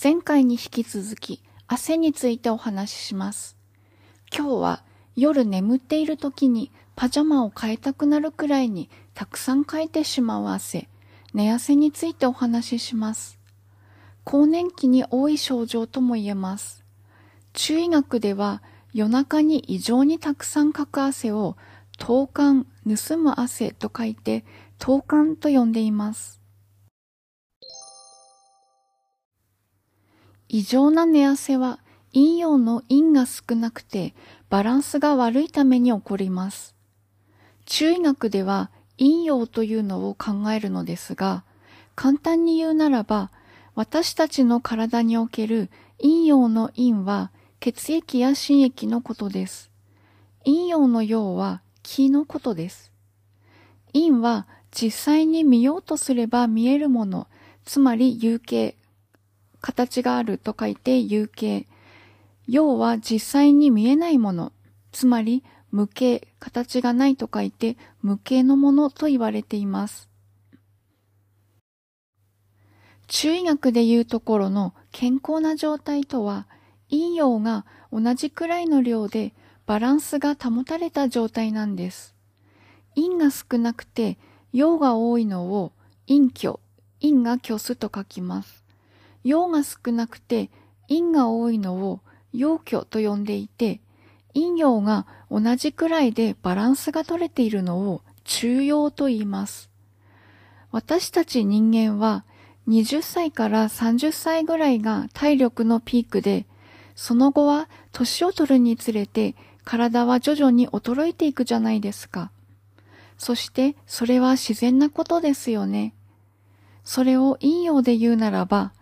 前回に引き続き汗についてお話しします。今日は夜眠っている時にパジャマを変えたくなるくらいにたくさんかいてしまう汗、寝汗についてお話しします。更年期に多い症状とも言えます。中医学では夜中に異常にたくさんかく汗を盗汗、盗む汗と書いて盗汗と呼んでいます。異常な寝汗は陰陽の陰が少なくてバランスが悪いために起こります。中医学では陰陽というのを考えるのですが、簡単に言うならば、私たちの体における陰陽の陰は血液や心液のことです。陰陽の陽は気のことです。陰は実際に見ようとすれば見えるもの、つまり有形、形があると書いて有形。陽は実際に見えないもの、つまり無形、形がないと書いて無形のものと言われています。中医学でいうところの健康な状態とは、陰陽が同じくらいの量でバランスが保たれた状態なんです。陰が少なくて陽が多いのを陰虚、陰が虚すと書きます。陽が少なくて陰が多いのを陽虚と呼んでいて、陰陽が同じくらいでバランスが取れているのを中陽と言います。私たち人間は20歳から30歳ぐらいが体力のピークで、その後は年を取るにつれて体は徐々に衰えていくじゃないですか。そしてそれは自然なことですよね。それを陰陽で言うならば、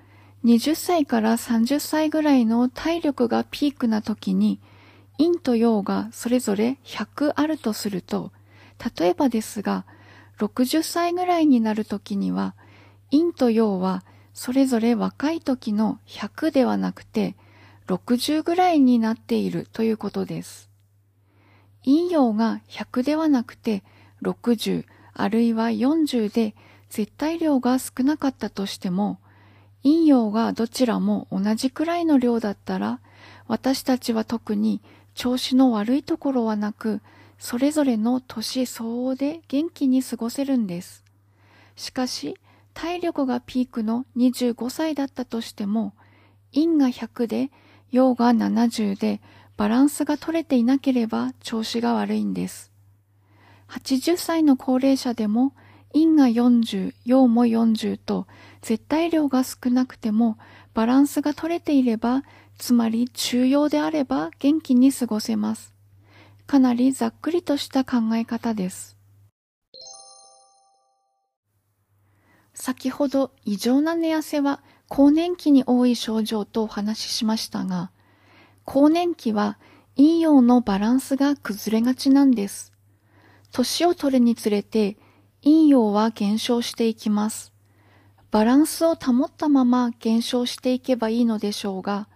20歳から30歳ぐらいの体力がピークな時に、陰と陽がそれぞれ100あるとすると、例えばですが、60歳ぐらいになる時には、陰と陽はそれぞれ若い時の100ではなくて、60ぐらいになっているということです。陰陽が100ではなくて60あるいは40で絶対量が少なかったとしても、陰陽がどちらも同じくらいの量だったら、私たちは特に調子の悪いところはなく、それぞれの年相応で元気に過ごせるんです。しかし、体力がピークの25歳だったとしても、陰が100で陽が70でバランスが取れていなければ調子が悪いんです。80歳の高齢者でも陰が40、陽も40と絶対量が少なくてもバランスが取れていれば、つまり中陽であれば元気に過ごせます。かなりざっくりとした考え方です。先ほど異常な寝汗は更年期に多い症状とお話ししましたが、更年期は陰陽のバランスが崩れがちなんです。年を取るにつれて陰陽は減少していきます。バランスを保ったまま減少していけばいいのでしょうが、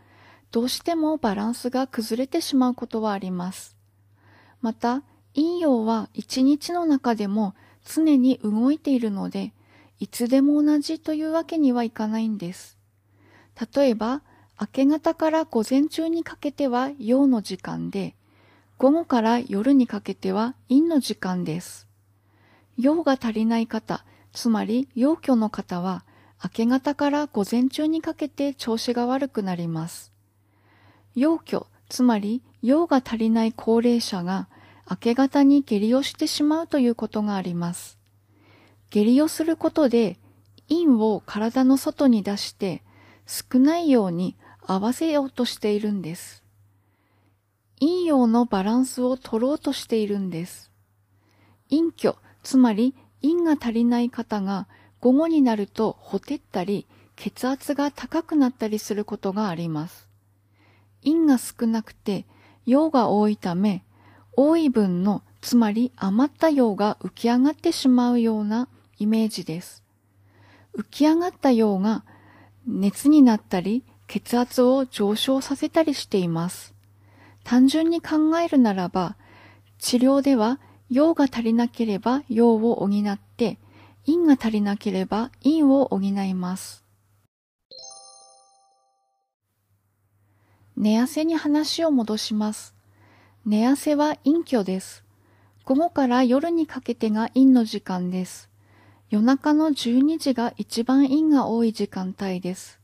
どうしてもバランスが崩れてしまうことはあります。また、陰陽は一日の中でも常に動いているので、いつでも同じというわけにはいかないんです。例えば、明け方から午前中にかけては陽の時間で、午後から夜にかけては陰の時間です。陽が足りない方、つまり陽虚の方は、明け方から午前中にかけて調子が悪くなります。陽虚、つまり陽が足りない高齢者が明け方に下痢をしてしまうということがあります。下痢をすることで陰を体の外に出して少ないように合わせようとしているんです。陰陽のバランスを取ろうとしているんです。陰虚、つまり陰が足りない方が午後になるとほてったり血圧が高くなったりすることがあります。陰が少なくて陽が多いため、多い分の、つまり余った陽が浮き上がってしまうようなイメージです。浮き上がった陽が熱になったり、血圧を上昇させたりしています。単純に考えるならば、治療では陽が足りなければ陽を補って、陰が足りなければ陰を補います。寝汗に話を戻します。寝汗は陰虚です。午後から夜にかけてが陰の時間です。夜中の12時が一番陰が多い時間帯です。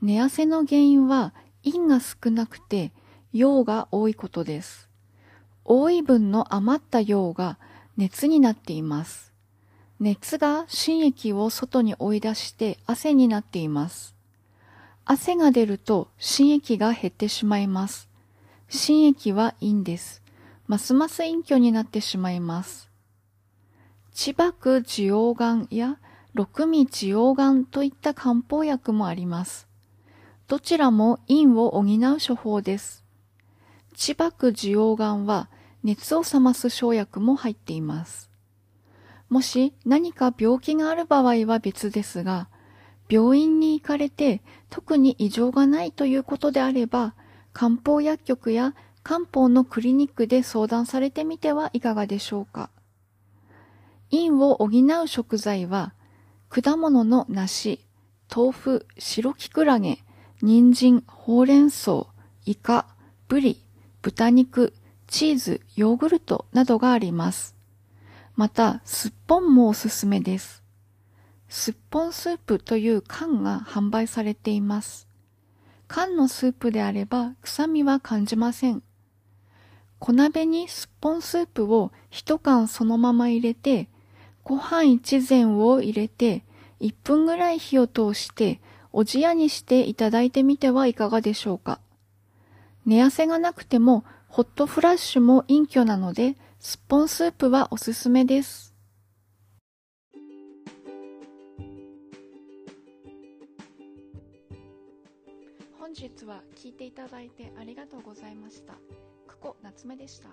寝汗の原因は陰が少なくて陽が多いことです。多い分の余った陽が熱になっています。熱が心液を外に追い出して汗になっています。汗が出ると心液が減ってしまいます。心液は陰です。ますます陰虚になってしまいます。千葉区治療丸や六味治療丸といった漢方薬もあります。どちらも陰を補う処方です。千葉区治療丸は熱を冷ます生薬も入っています。もし何か病気がある場合は別ですが、病院に行かれて特に異常がないということであれば、漢方薬局や漢方のクリニックで相談されてみてはいかがでしょうか。陰を補う食材は、果物の梨、豆腐、白キクラゲ、人参、ほうれん草、イカ、ブリ、豚肉、チーズ、ヨーグルトなどがあります。また、すっぽんもおすすめです。すっぽんスープという缶が販売されています。缶のスープであれば臭みは感じません。小鍋にすっぽんスープを一缶そのまま入れて、ご飯一膳を入れて、1分ぐらい火を通して、おじやにしていただいてみてはいかがでしょうか。寝汗がなくても、ホットフラッシュも隠居なので、すっぽんスープはおすすめです。本日は聞いていただいてありがとうございました。久保夏目でした。